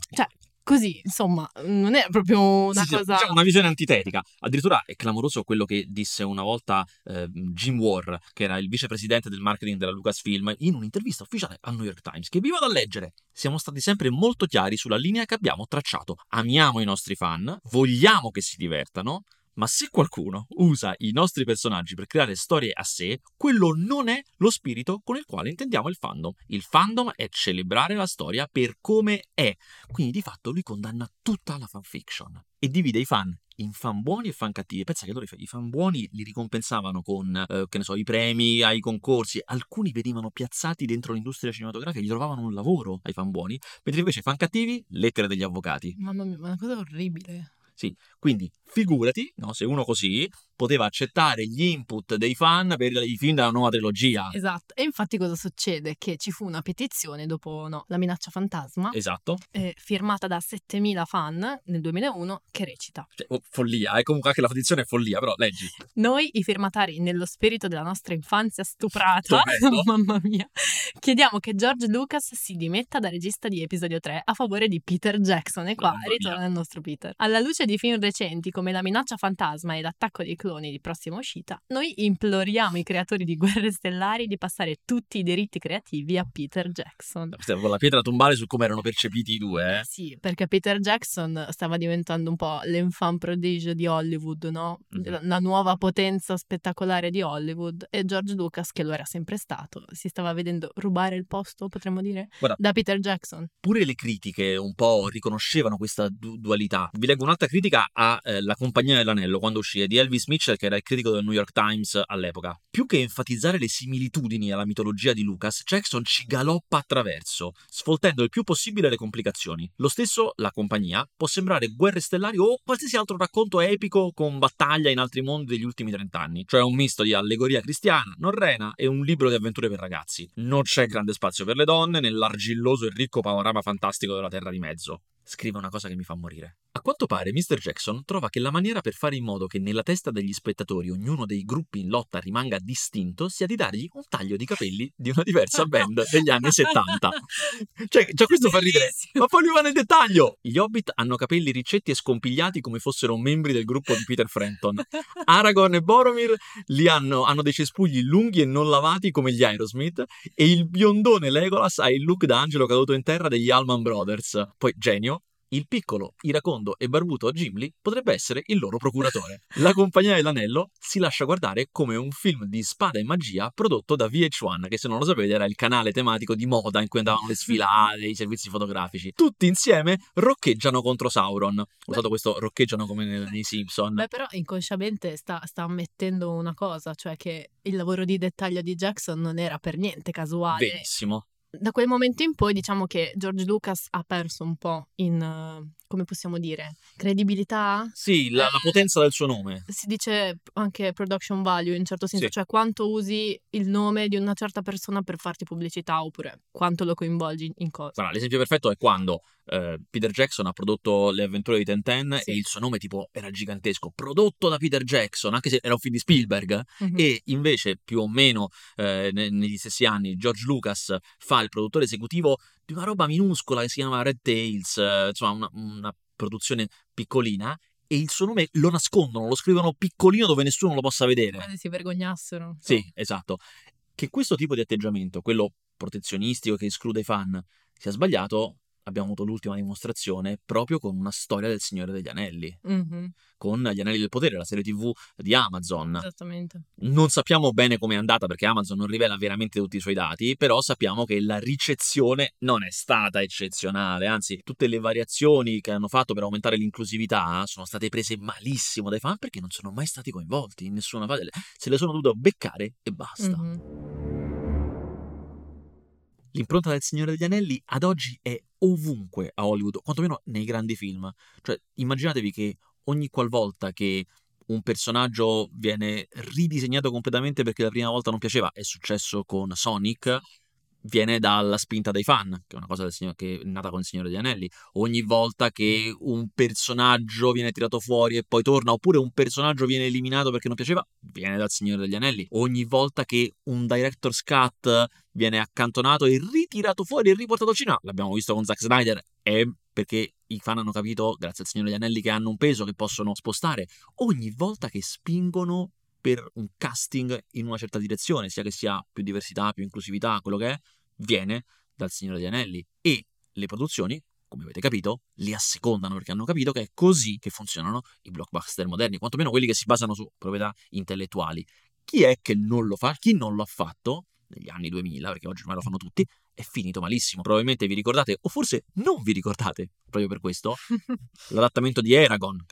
Così, insomma, non è proprio una Sì, sì, cosa... c'è una visione antitetica. Addirittura è clamoroso quello che disse una volta eh, Jim War, che era il vicepresidente del marketing della Lucasfilm, in un'intervista ufficiale al New York Times, che vi vado a leggere. Siamo stati sempre molto chiari sulla linea che abbiamo tracciato. Amiamo i nostri fan, vogliamo che si divertano, ma se qualcuno usa i nostri personaggi per creare storie a sé, quello non è lo spirito con il quale intendiamo il fandom. Il fandom è celebrare la storia per come è. Quindi di fatto lui condanna tutta la fanfiction e divide i fan in fan buoni e fan cattivi. Pensa che loro i fan buoni li ricompensavano con, eh, che ne so, i premi ai concorsi. Alcuni venivano piazzati dentro l'industria cinematografica e gli trovavano un lavoro ai fan buoni, mentre invece i fan cattivi, lettere degli avvocati. Mamma mia, ma è una cosa orribile. Sì, quindi figurati, no, se uno così poteva accettare gli input dei fan per i film della nuova trilogia. Esatto, e infatti cosa succede? Che ci fu una petizione dopo no, la minaccia fantasma, Esatto. eh, firmata da 7000 fan nel 2001, che recita Cioè, oh, follia, e comunque anche la petizione è follia, però leggi. Noi, i firmatari, nello spirito della nostra infanzia stuprata, mamma mia, chiediamo che George Lucas si dimetta da regista di episodio 3 a favore di Peter Jackson. E qua ritorna il nostro Peter. Alla luce di film recenti come La minaccia fantasma e L'attacco dei cloni di prossima uscita, noi imploriamo i creatori di Guerre Stellari di passare tutti i diritti creativi a Peter Jackson. La pietra tombale su come erano percepiti i due, eh. Sì, perché Peter Jackson stava diventando un po' l'enfant prodige di Hollywood, no? Mhm. La- nuova potenza spettacolare di Hollywood e George Lucas, che lo era sempre stato, si stava vedendo rubare il posto, potremmo dire, Guarda. da Peter Jackson. Pure le critiche un po' riconoscevano questa du- dualità. Vi leggo un'altra critica a eh, La Compagnia dell'Anello quando uscì di Elvis Mitchell, che era il critico del New York Times all'epoca. Più che enfatizzare le similitudini alla mitologia di Lucas, Jackson ci galoppa attraverso, sfoltendo il più possibile le complicazioni. Lo stesso La Compagnia può sembrare Guerre Stellari o qualsiasi altro racconto epico con battaglia in altri mondi degli ultimi trent'anni, cioè un misto di allegoria cristiana, norrena e un libro di avventure per ragazzi. Non c'è grande spazio per le donne nell'argilloso e ricco panorama fantastico della Terra di Mezzo. Scrive una cosa che mi fa morire. A quanto pare, Mr. Jackson trova che la maniera per fare in modo che nella testa degli spettatori ognuno dei gruppi in lotta rimanga distinto sia di dargli un taglio di capelli di una diversa band degli anni 70. Cioè, già questo fa ridere. Ma poi lui va nel dettaglio! Gli Hobbit hanno capelli ricetti e scompigliati come fossero membri del gruppo di Peter Frampton. Aragorn e Boromir li hanno, hanno dei cespugli lunghi e non lavati come gli Aerosmith e il biondone Legolas ha il look da angelo caduto in terra degli Allman Brothers. Poi, genio, il piccolo, iracondo e barbuto Gimli potrebbe essere il loro procuratore. La Compagnia dell'Anello si lascia guardare come un film di spada e magia prodotto da VH1, che se non lo sapete era il canale tematico di moda in cui andavano le sfilate, i servizi fotografici. Tutti insieme roccheggiano contro Sauron. Ho usato questo roccheggiano come nei, nei Simpson. Beh, però inconsciamente sta, sta ammettendo una cosa, cioè che il lavoro di dettaglio di Jackson non era per niente casuale. Benissimo. Da quel momento in poi diciamo che George Lucas ha perso un po' in, eh, come possiamo dire, credibilità? Sì, la, la potenza del suo nome. Si dice anche production value in un certo senso, Sì. cioè quanto usi il nome di una certa persona per farti pubblicità oppure quanto lo coinvolgi in cosa. Guarda, l'esempio perfetto è quando eh, Peter Jackson ha prodotto Le avventure di Tintin Sì. e il suo nome tipo era gigantesco, prodotto da Peter Jackson, anche se era un film di Spielberg, Mhm. e invece più o meno eh, ne- negli stessi anni George Lucas fa il produttore esecutivo di una roba minuscola che si chiama Red Tails, eh, insomma una, una produzione piccolina e il suo nome lo nascondono, lo scrivono piccolino dove nessuno lo possa vedere. Quasi si vergognassero. Sì, esatto. Che questo tipo di atteggiamento, quello protezionistico che esclude i fan, sia sbagliato, abbiamo avuto l'ultima dimostrazione proprio con una storia del Signore degli Anelli, Mhm, con Gli Anelli del Potere, la serie TV di Amazon. Esattamente. Non sappiamo bene come è andata perché Amazon non rivela veramente tutti i suoi dati, però sappiamo che la ricezione non è stata eccezionale, anzi tutte le variazioni che hanno fatto per aumentare l'inclusività sono state prese malissimo dai fan perché non sono mai stati coinvolti in nessuna fase, se le sono dovuto beccare e basta. Mhm. L'impronta del Signore degli Anelli ad oggi è ovunque a Hollywood, quantomeno nei grandi film. Cioè, immaginatevi che ogni qualvolta che un personaggio viene ridisegnato completamente perché la prima volta non piaceva, è successo con Sonic, viene dalla spinta dei fan, che è una cosa signor- che è nata con il Signore degli Anelli. Ogni volta che un personaggio viene tirato fuori e poi torna, oppure un personaggio viene eliminato perché non piaceva, viene dal Signore degli Anelli. Ogni volta che un director's cut viene accantonato e ritirato fuori e riportato al cinema, l'abbiamo visto con Zack Snyder, è perché i fan hanno capito, grazie al Signore degli Anelli, che hanno un peso che possono spostare. Ogni volta che spingono per un casting in una certa direzione, sia che sia più diversità, più inclusività, quello che è, viene dal Signore degli Anelli. E le produzioni, come avete capito, li assecondano perché hanno capito che è così che funzionano i blockbuster moderni, quantomeno quelli che si basano su proprietà intellettuali. Chi è che non lo fa? Chi non lo ha fatto negli anni 2000, perché oggi ormai lo fanno tutti, è finito malissimo. Probabilmente vi ricordate, o forse non vi ricordate, proprio per questo, L'adattamento di Eragon,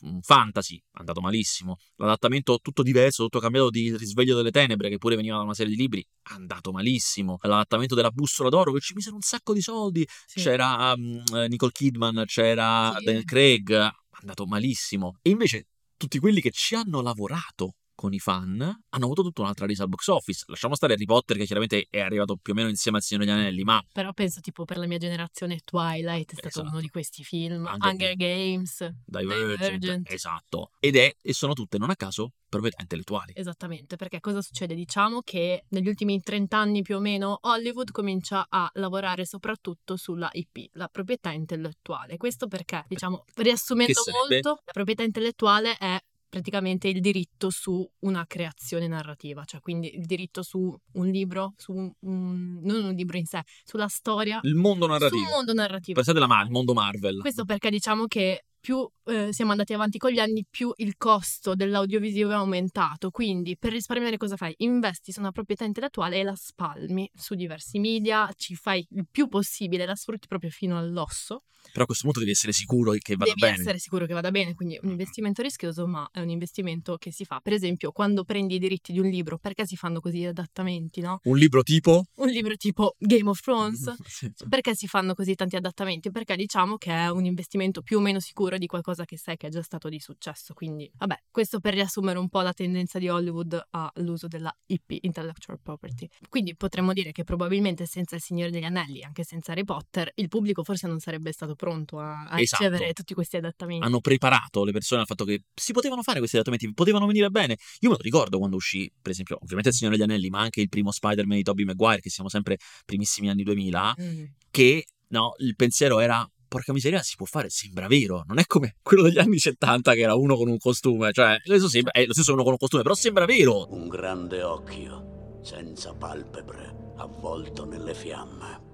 un fantasy, è andato malissimo. L'adattamento tutto diverso, tutto cambiato di Risveglio delle Tenebre, che pure veniva da una serie di libri, è andato malissimo. L'adattamento della Bussola d'Oro, che ci misero un sacco di soldi. Sì. C'era um, Nicole Kidman, c'era Sì. Daniel Craig, è andato malissimo. E invece tutti quelli che ci hanno lavorato con i fan hanno avuto tutta un'altra resa al box office. Lasciamo stare Harry Potter, che chiaramente è arrivato più o meno insieme al Signore degli Anelli, ma Però penso tipo per la mia generazione Twilight è stato Esatto. uno di questi film, Hunger Hunger Games, Divergent, Divergent. esatto. Ed è, e sono tutte, non a caso, proprietà intellettuali. Esattamente, perché cosa succede? Diciamo che negli ultimi 30 anni più o meno Hollywood comincia a lavorare soprattutto sulla IP, la proprietà intellettuale. Questo perché, diciamo, riassumendo molto, la proprietà intellettuale è praticamente il diritto su una creazione narrativa, cioè quindi il diritto su un libro, su un, un- non un libro in sé, sulla storia, Il mondo narrativo. un mondo narrativo. Pensate alla Mar- il mondo Marvel. Questo perché diciamo che più eh, siamo andati avanti con gli anni, più il costo dell'audiovisivo è aumentato. Quindi per risparmiare cosa fai? Investi su una proprietà intellettuale e la spalmi su diversi media, ci fai il più possibile, la sfrutti proprio fino all'osso. Però a questo punto devi essere sicuro che vada Devi bene. essere sicuro che vada bene, quindi un investimento rischioso, ma è un investimento che si fa. Per esempio, quando prendi i diritti di un libro, perché si fanno così gli adattamenti, no? Un libro tipo? Un libro tipo Game of Thrones, Sì. perché si fanno così tanti adattamenti? Perché diciamo che è un investimento più o meno sicuro di qualcosa che sai che è già stato di successo. Quindi, vabbè, questo per riassumere un po' la tendenza di Hollywood all'uso della IP, Intellectual Property. Quindi potremmo dire che probabilmente senza Il Signore degli Anelli, anche senza Harry Potter, il pubblico forse non sarebbe stato pronto a, a Esatto. ricevere tutti questi adattamenti. Hanno preparato le persone al fatto che si potevano fare questi adattamenti, potevano venire bene. Io me lo ricordo quando uscì, per esempio, ovviamente Il Signore degli Anelli, ma anche il primo Spider-Man di Tobey Maguire, che siamo sempre primissimi anni 2000, Mm. che no, il pensiero era porca miseria, si può fare, sembra vero, non è come quello degli anni 70 che era uno con un costume, cioè adesso sembra, è lo stesso uno con un costume, però sembra vero. Un grande occhio, senza palpebre, avvolto nelle fiamme.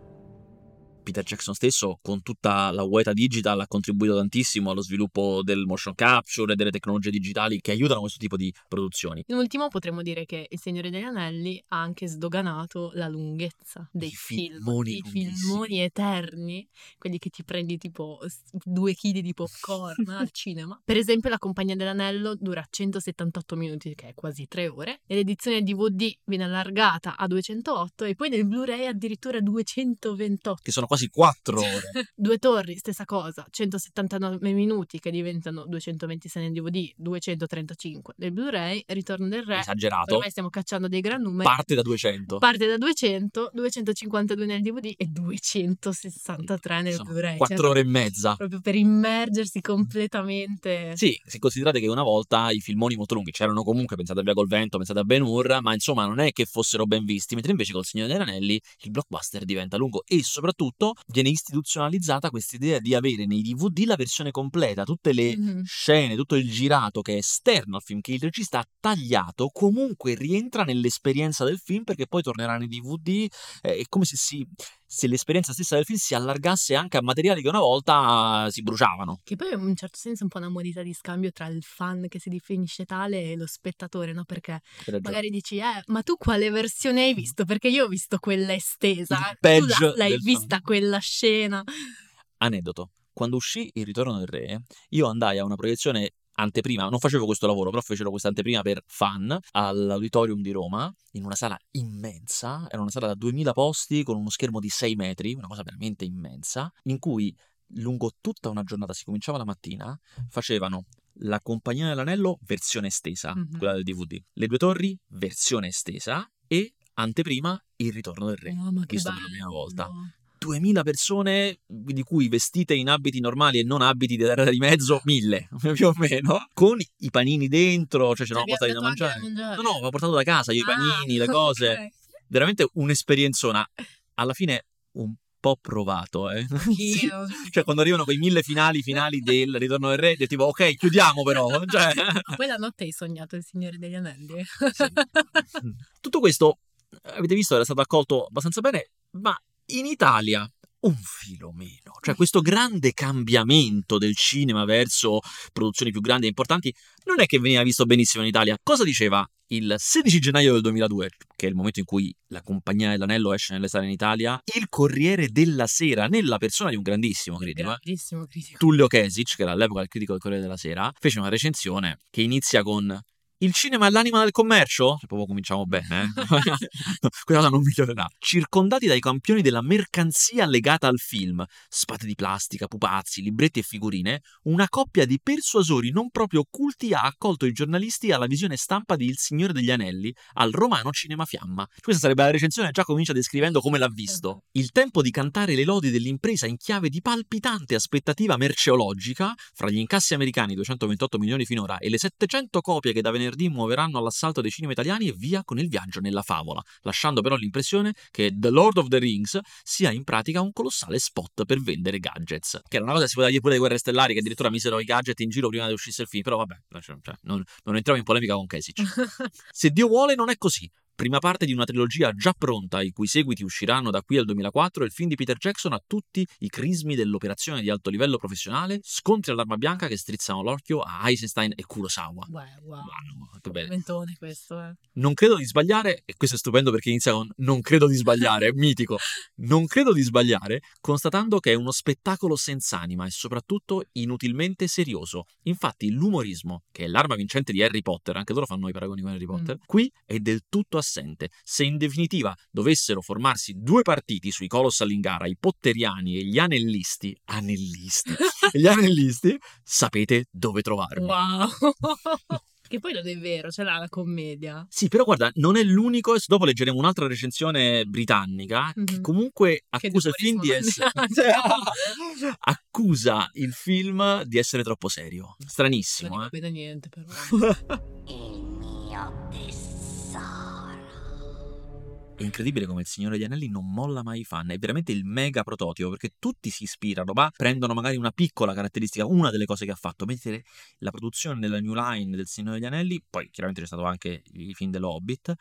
Peter Jackson stesso, con tutta la Weta Digital, ha contribuito tantissimo allo sviluppo del motion capture e delle tecnologie digitali che aiutano questo tipo di produzioni. In ultimo potremmo dire che Il Signore degli Anelli ha anche sdoganato la lunghezza dei I film, filmoni i filmoni eterni, quelli che ti prendi tipo due chili di popcorn al cinema. Per esempio La Compagnia dell'Anello dura 178 minuti, che è quasi tre ore, e l'edizione DVD viene allargata a 208 e poi nel Blu-ray addirittura 228. Che sono quasi 4 ore. Due torri, stessa cosa, 179 minuti che diventano 226 nel DVD, 235 nel Blu-ray, Ritorno del Re. Esagerato. Ormai stiamo cacciando dei gran numeri. Parte da 200. Parte da 200, 252 nel DVD e 263 nel Sono Blu-ray. 4 Cioè, ore e mezza. Proprio per immergersi completamente. Sì, se considerate che una volta i filmoni molto lunghi c'erano comunque, pensate a Via col Vento, pensate a Ben Hur, ma insomma non è che fossero ben visti, mentre invece col Signore degli Anelli il blockbuster diventa lungo e soprattutto viene istituzionalizzata questa idea di avere nei DVD la versione completa, tutte le Mhm. scene, tutto il girato che è esterno al film, che il regista ha tagliato, comunque rientra nell'esperienza del film perché poi tornerà nei DVD, eh, è come se, si, se l'esperienza stessa del film si allargasse anche a materiali che una volta si bruciavano. Che poi è in un certo senso un po' una modalità di scambio tra il fan che si definisce tale e lo spettatore, no? Perché magari dici, eh, ma tu quale versione hai visto? Perché io ho visto quella estesa. Tu la- l'hai vista fan. quella scena. Aneddoto. Quando uscì Il Ritorno del Re, io andai a una proiezione anteprima, non facevo questo lavoro, però fecero questa anteprima per fan all'Auditorium di Roma, in una sala immensa, era una sala da 2000 posti con uno schermo di 6 metri, una cosa veramente immensa, in cui lungo tutta una giornata, si cominciava la mattina, facevano La Compagnia dell'Anello versione estesa, Mhm. quella del DVD, Le Due Torri versione estesa e anteprima Il Ritorno del Re. Che visto per la bello. prima volta. 2000 persone, di cui vestite in abiti normali e non abiti di terra di mezzo, 1000 più o meno, con i panini dentro, cioè c'erano Cioè, portati da mangiare. mangiare? No, no, avevo portato da casa io i Ah, panini, le cose. ok. Veramente un'esperienzona. Alla fine un po' provato, eh. Sì. Io. Cioè, quando arrivano quei mille finali, finali del Ritorno del Re, tipo, ok, chiudiamo però. Cioè, Poi la notte hai sognato il Signore degli Anelli. Tutto questo, avete visto, era stato accolto abbastanza bene, ma in Italia un filo meno. Cioè questo grande cambiamento del cinema verso produzioni più grandi e importanti non è che veniva visto benissimo in Italia. Cosa diceva il 16 gennaio del 2002, che è il momento in cui la Compagnia dell'Anello esce nelle sale in Italia, il Corriere della Sera, nella persona di un grandissimo critico, eh, Grandissimo critico. Tullio Kesic, che era all'epoca il critico del Corriere della Sera, fece una recensione che inizia con Il cinema è l'anima del commercio? Cioè, proprio cominciamo bene, eh? Quella cosa non migliorerà. Circondati dai campioni della mercanzia legata al film, spade di plastica, pupazzi, libretti e figurine, una coppia di persuasori non proprio occulti ha accolto i giornalisti alla visione stampa di Il Signore degli Anelli al romano Cinema Fiamma. Questa sarebbe la recensione, già comincia descrivendo come l'ha visto. Il tempo di cantare le lodi dell'impresa in chiave di palpitante aspettativa merceologica, fra gli incassi americani 228 milioni finora e le 700 copie che da venerdì venerdì muoveranno all'assalto dei cinema italiani e via con il viaggio nella favola, lasciando però l'impressione che The Lord of the Rings sia in pratica un colossale spot per vendere gadgets. Che era una cosa che si poteva dire pure dei Guerre Stellari, che addirittura misero i gadget in giro prima che uscisse il film, però vabbè, cioè, non, non entriamo in polemica con Kesich. Se Dio vuole non è così prima parte di una trilogia già pronta, i cui seguiti usciranno da qui al 2004, il film di Peter Jackson ha tutti i crismi dell'operazione di alto livello professionale, scontri all'arma bianca che strizzano l'occhio a Eisenstein e Kurosawa. Wow, wow. Wow, bene. questo, eh. Non credo di sbagliare, e questo è stupendo perché inizia con non credo di sbagliare, mitico. Non credo di sbagliare, constatando che è uno spettacolo senza anima e soprattutto inutilmente serioso. Infatti l'umorismo, che è l'arma vincente di Harry Potter, anche loro fanno i paragoni con Harry Potter, mm. qui è del tutto assente assente. Se in definitiva dovessero formarsi due partiti sui Colossal in gara, i potteriani e gli anellisti, anellisti, gli anellisti, sapete dove trovarmi. Wow! Che poi non è vero, c'è là la commedia. Sì, però guarda, non è l'unico, dopo leggeremo un'altra recensione britannica mm-hmm. che comunque accusa che il film di essere... accusa il film di essere troppo serio. Stranissimo, non eh. Niente però. il mio tesoro. È incredibile come il Signore degli Anelli non molla mai i fan, è veramente il mega prototipo perché tutti si ispirano, ma prendono magari una piccola caratteristica, una delle cose che ha fatto, mentre la produzione della New Line del Signore degli Anelli, poi chiaramente c'è stato anche i film dell'Hobbit,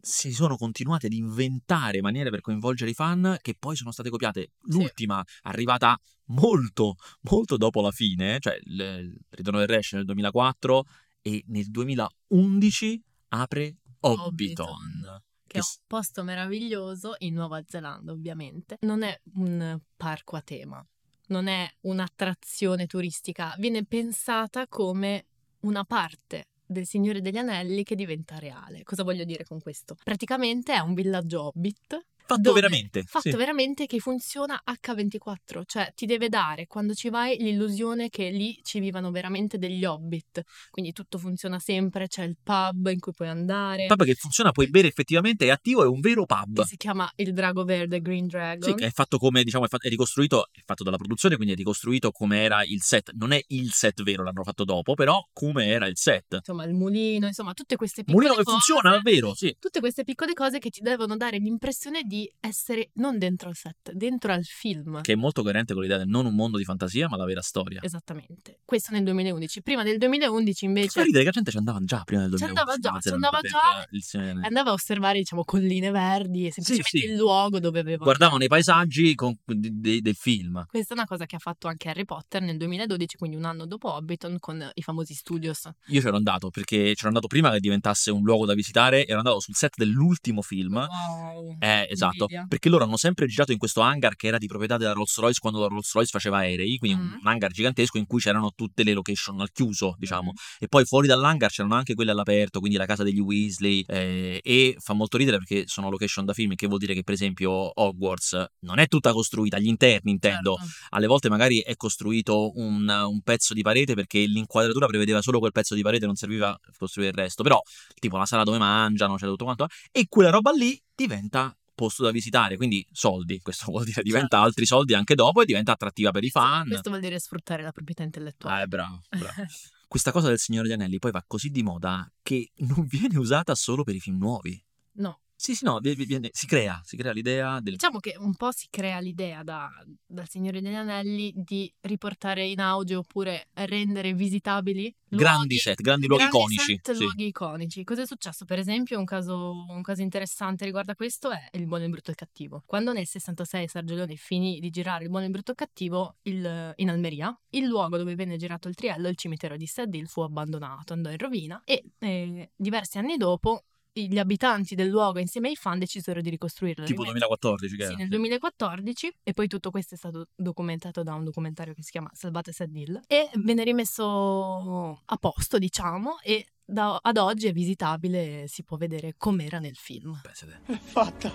si sono continuate ad inventare maniere per coinvolgere i fan che poi sono state copiate. L'ultima, sì. arrivata molto, molto dopo la fine, cioè il Ritorno del Resh nel 2004 e nel 2011 apre Hobbiton. Hobbiton che è un posto meraviglioso in Nuova Zelanda, ovviamente. Non è un parco a tema, non è un'attrazione turistica, viene pensata come una parte del Signore degli Anelli che diventa reale. Cosa voglio dire con questo? Praticamente è un villaggio hobbit Fatto veramente. Fatto sì. veramente che funziona H24, cioè ti deve dare quando ci vai l'illusione che lì ci vivano veramente degli hobbit. Quindi tutto funziona sempre, c'è il pub in cui puoi andare. Il pub che funziona, puoi bere effettivamente, è attivo, è un vero pub. Che si chiama il Drago Verde, Green Dragon. Sì, che è fatto come, diciamo, è, fatto, è ricostruito, è fatto dalla produzione, quindi è ricostruito come era il set. Non è il set vero, l'hanno fatto dopo, però come era il set. Insomma, il mulino, insomma, tutte queste piccole mulino cose. Mulino che funziona, davvero, sì. Tutte queste piccole cose che ti devono dare l'impressione di essere non dentro al set, dentro al film. Che è molto coerente con l'idea del non un mondo di fantasia, ma la vera storia. Esattamente. Questo nel 2011. Prima del 2011 invece... Che ridere che la gente ci andava già prima del 2011. Ci andava già, ci andava già. Andava a osservare, diciamo, colline verdi e semplicemente sì, sì. il luogo dove aveva... Guardavano i paesaggi con, de, del film. Questa è una cosa che ha fatto anche Harry Potter nel 2012, quindi un anno dopo Hobbiton, con i famosi studios. Io c'ero andato perché c'ero andato prima che diventasse un luogo da visitare, ero andato sul set dell'ultimo film. Wow. Eh, esatto. Invidia. Perché loro hanno sempre girato in questo hangar che era di proprietà della Rolls Royce quando la Rolls Royce faceva aerei, quindi mm. un hangar gigantesco in cui c'erano tutte le location al chiuso, diciamo. Mm. E poi fuori dall'hangar c'erano anche quelle all'aperto, quindi la casa degli Weasley. Eh, e fa molto ridere perché sono location da film, che vuol dire che, per esempio, Hogwarts non è tutta costruita, gli interni intendo. Certo. Alle volte magari è costruito un, un, pezzo di parete perché l'inquadratura prevedeva solo quel pezzo di parete, non serviva costruire il resto. Però, tipo la sala dove mangiano, c'è tutto quanto. E quella roba lì diventa posto da visitare, quindi soldi, questo vuol dire diventa certo. altri soldi anche dopo e diventa attrattiva per i fan. Questo vuol dire sfruttare la proprietà intellettuale. Ah, bravo, bravo. Questa cosa del Signore degli Anelli poi va così di moda che non viene usata solo per i film nuovi. No. Sì, sì, no, viene, si crea, si crea l'idea del... Diciamo che un po' si crea l'idea da, dal Signore degli Anelli di riportare in audio oppure rendere visitabili grandi luoghi, set, grandi luoghi grandi iconici. Set, sì. luoghi iconici. Cosa è successo? Per esempio, un caso, un caso interessante riguardo a questo è Il buono, il brutto e il cattivo. Quando nel 66 Sergio Leone finì di girare Il buono, il brutto e il cattivo il, in Almeria, il luogo dove venne girato il triello, il cimitero di Saddil, fu abbandonato, andò in rovina e eh, diversi anni dopo gli abitanti del luogo insieme ai fan decisero di ricostruirlo. Tipo Rimet- 2014, che Sì, nel 2014 e poi tutto questo è stato documentato da un documentario che si chiama Salvate Sadil e venne rimesso a posto, diciamo, e da- ad oggi è visitabile, si può vedere com'era nel film. Pensate. È fatta.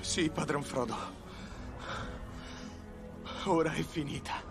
Sì, padron Frodo. Ora è finita.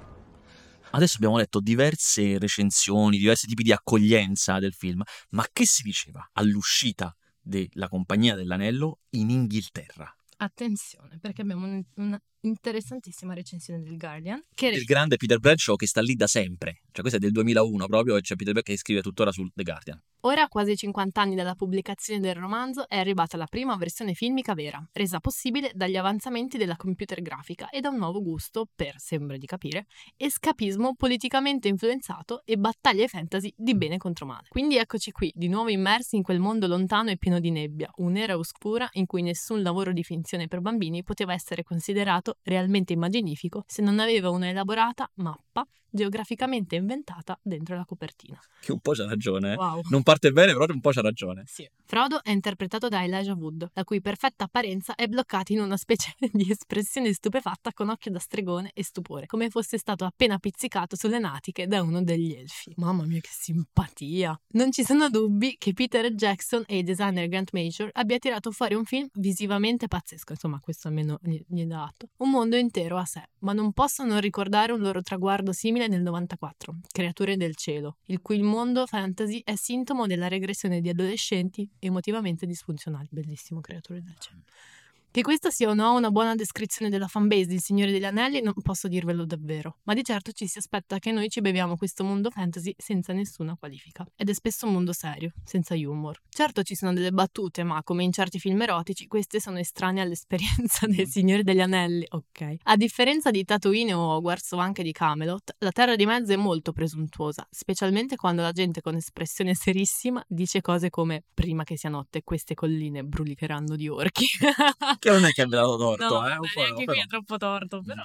Adesso abbiamo letto diverse recensioni, diversi tipi di accoglienza del film, ma che si diceva all'uscita della Compagnia dell'Anello in Inghilterra? Attenzione, perché abbiamo un- una interessantissima recensione del Guardian che Il grande Peter Bradshaw che sta lì da sempre, cioè questo è del 2001 proprio e c'è Peter Bradshaw che scrive tuttora sul The Guardian. Ora, quasi 50 anni dalla pubblicazione del romanzo, è arrivata la prima versione filmica vera, resa possibile dagli avanzamenti della computer grafica e da un nuovo gusto per, sembra di capire, escapismo politicamente influenzato e battaglie fantasy di bene contro male. Quindi eccoci qui, di nuovo immersi in quel mondo lontano e pieno di nebbia, un'era oscura in cui nessun lavoro di finzione per bambini poteva essere considerato realmente immaginifico se non aveva una elaborata mappa geograficamente inventata dentro la copertina. Che un po' c'ha ragione, eh. Wow. Non parte bene, però un po' c'ha ragione. Sì. Frodo è interpretato da Elijah Wood, la cui perfetta apparenza è bloccata in una specie di espressione stupefatta con occhio da stregone e stupore, come fosse stato appena pizzicato sulle natiche da uno degli elfi. Mamma mia, che simpatia! Non ci sono dubbi che Peter Jackson e il designer Grant Major abbia tirato fuori un film visivamente pazzesco, insomma, questo almeno gli, è dato. Un mondo intero a sé, ma non posso non ricordare un loro traguardo simile nel 94, Creature del cielo, il cui mondo fantasy è sintomo della regressione di adolescenti emotivamente disfunzionali. Bellissimo Creature del cielo. Che questa sia o no una buona descrizione della fanbase di Il Signore degli Anelli non posso dirvelo davvero, ma di certo ci si aspetta che noi ci beviamo questo mondo fantasy senza nessuna qualifica. Ed è spesso un mondo serio, senza humor. Certo ci sono delle battute, ma come in certi film erotici, queste sono estranee all'esperienza del Signore degli Anelli, ok. A differenza di Tatooine o Hogwarts o anche di Camelot, la Terra di Mezzo è molto presuntuosa, specialmente quando la gente con espressione serissima dice cose come prima che sia notte queste colline brulicheranno di orchi. Non è che abbia dato torto, No, eh. un po', però. qui è troppo torto, però.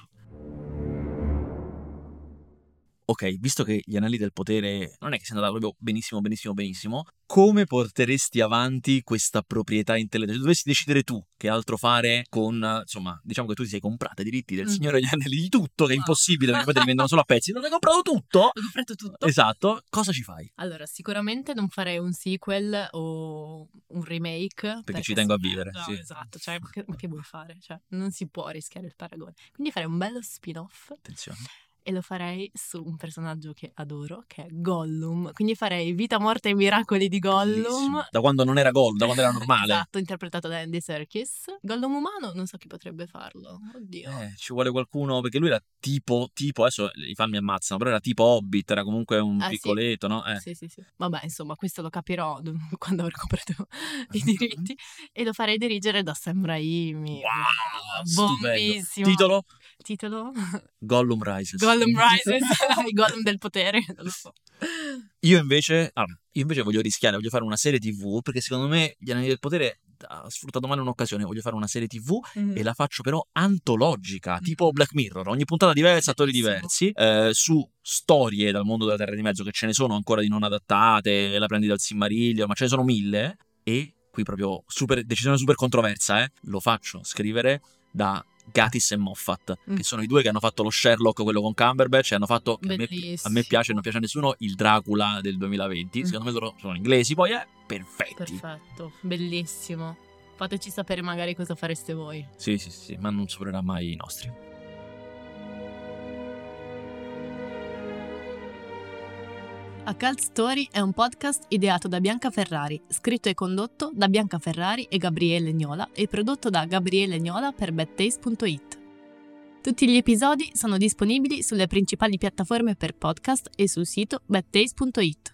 Ok, visto che gli anelli del potere non è che sia andata proprio benissimo, benissimo, benissimo, come porteresti avanti questa proprietà intellettuale? Se dovessi decidere tu che altro fare con, insomma, diciamo che tu ti sei comprata i diritti del Mm. Signore degli Anelli di tutto, che è impossibile perché poi te li vendono solo a pezzi, non hai comprato tutto? Ho comprato tutto. Esatto, cosa ci fai? Allora, sicuramente non farei un sequel o un remake. Perché, ci tengo a vivere, no, sì. Esatto, cioè, che, che vuoi fare? Cioè, non si può rischiare il paragone. Quindi farei un bello spin-off Attenzione. E lo farei su un personaggio che adoro, che è Gollum. Quindi farei Vita, Morte e Miracoli di Gollum. Bellissimo. Da quando non era gol, da quando era normale. Esatto, interpretato da Andy Serkis. Gollum umano, non so chi potrebbe farlo. Oddio. Eh, ci vuole qualcuno, perché lui era tipo, tipo, adesso i fan mi ammazzano, però era tipo Hobbit, era comunque un Ah, sì. piccoletto, no? Eh. Sì, sì, sì. Vabbè, insomma, questo lo capirò quando avrò comprato i diritti e lo farei dirigere da Sam Raimi. Wow, stupendo. Bombissimo. Titolo? Titolo? Gollum Rises. Gollum Rises, il Gollum del potere, non lo so. Io invece, allora, io invece voglio rischiare, voglio fare una serie TV, perché secondo me Gli Anelli del Potere ha sfruttato male un'occasione, voglio fare una serie TV Mm. e la faccio però antologica, tipo Black Mirror, ogni puntata diversa, attori diversi, eh, su storie dal mondo della Terra di Mezzo, che ce ne sono ancora di non adattate, la prendi dal Silmarillion, ma ce ne sono mille, e qui proprio super, decisione super controversa, eh, lo faccio scrivere da Gatis e Moffat, Mm. che sono i due che hanno fatto lo Sherlock, quello con Cumberbatch, e hanno fatto, a me, a me piace, non piace a nessuno, il Dracula del 2020, Mm. secondo me loro sono inglesi, poi è perfetti. Perfetto, bellissimo. Fateci sapere magari cosa fareste voi. Sì, sì, sì, ma non supererà mai i nostri. A Cult Story è un podcast ideato da Bianca Ferrari, scritto e condotto da Bianca Ferrari e Gabriele Gnola e prodotto da Gabriele Gnola per badtaste.it. Tutti gli episodi sono disponibili sulle principali piattaforme per podcast e sul sito badtaste.it.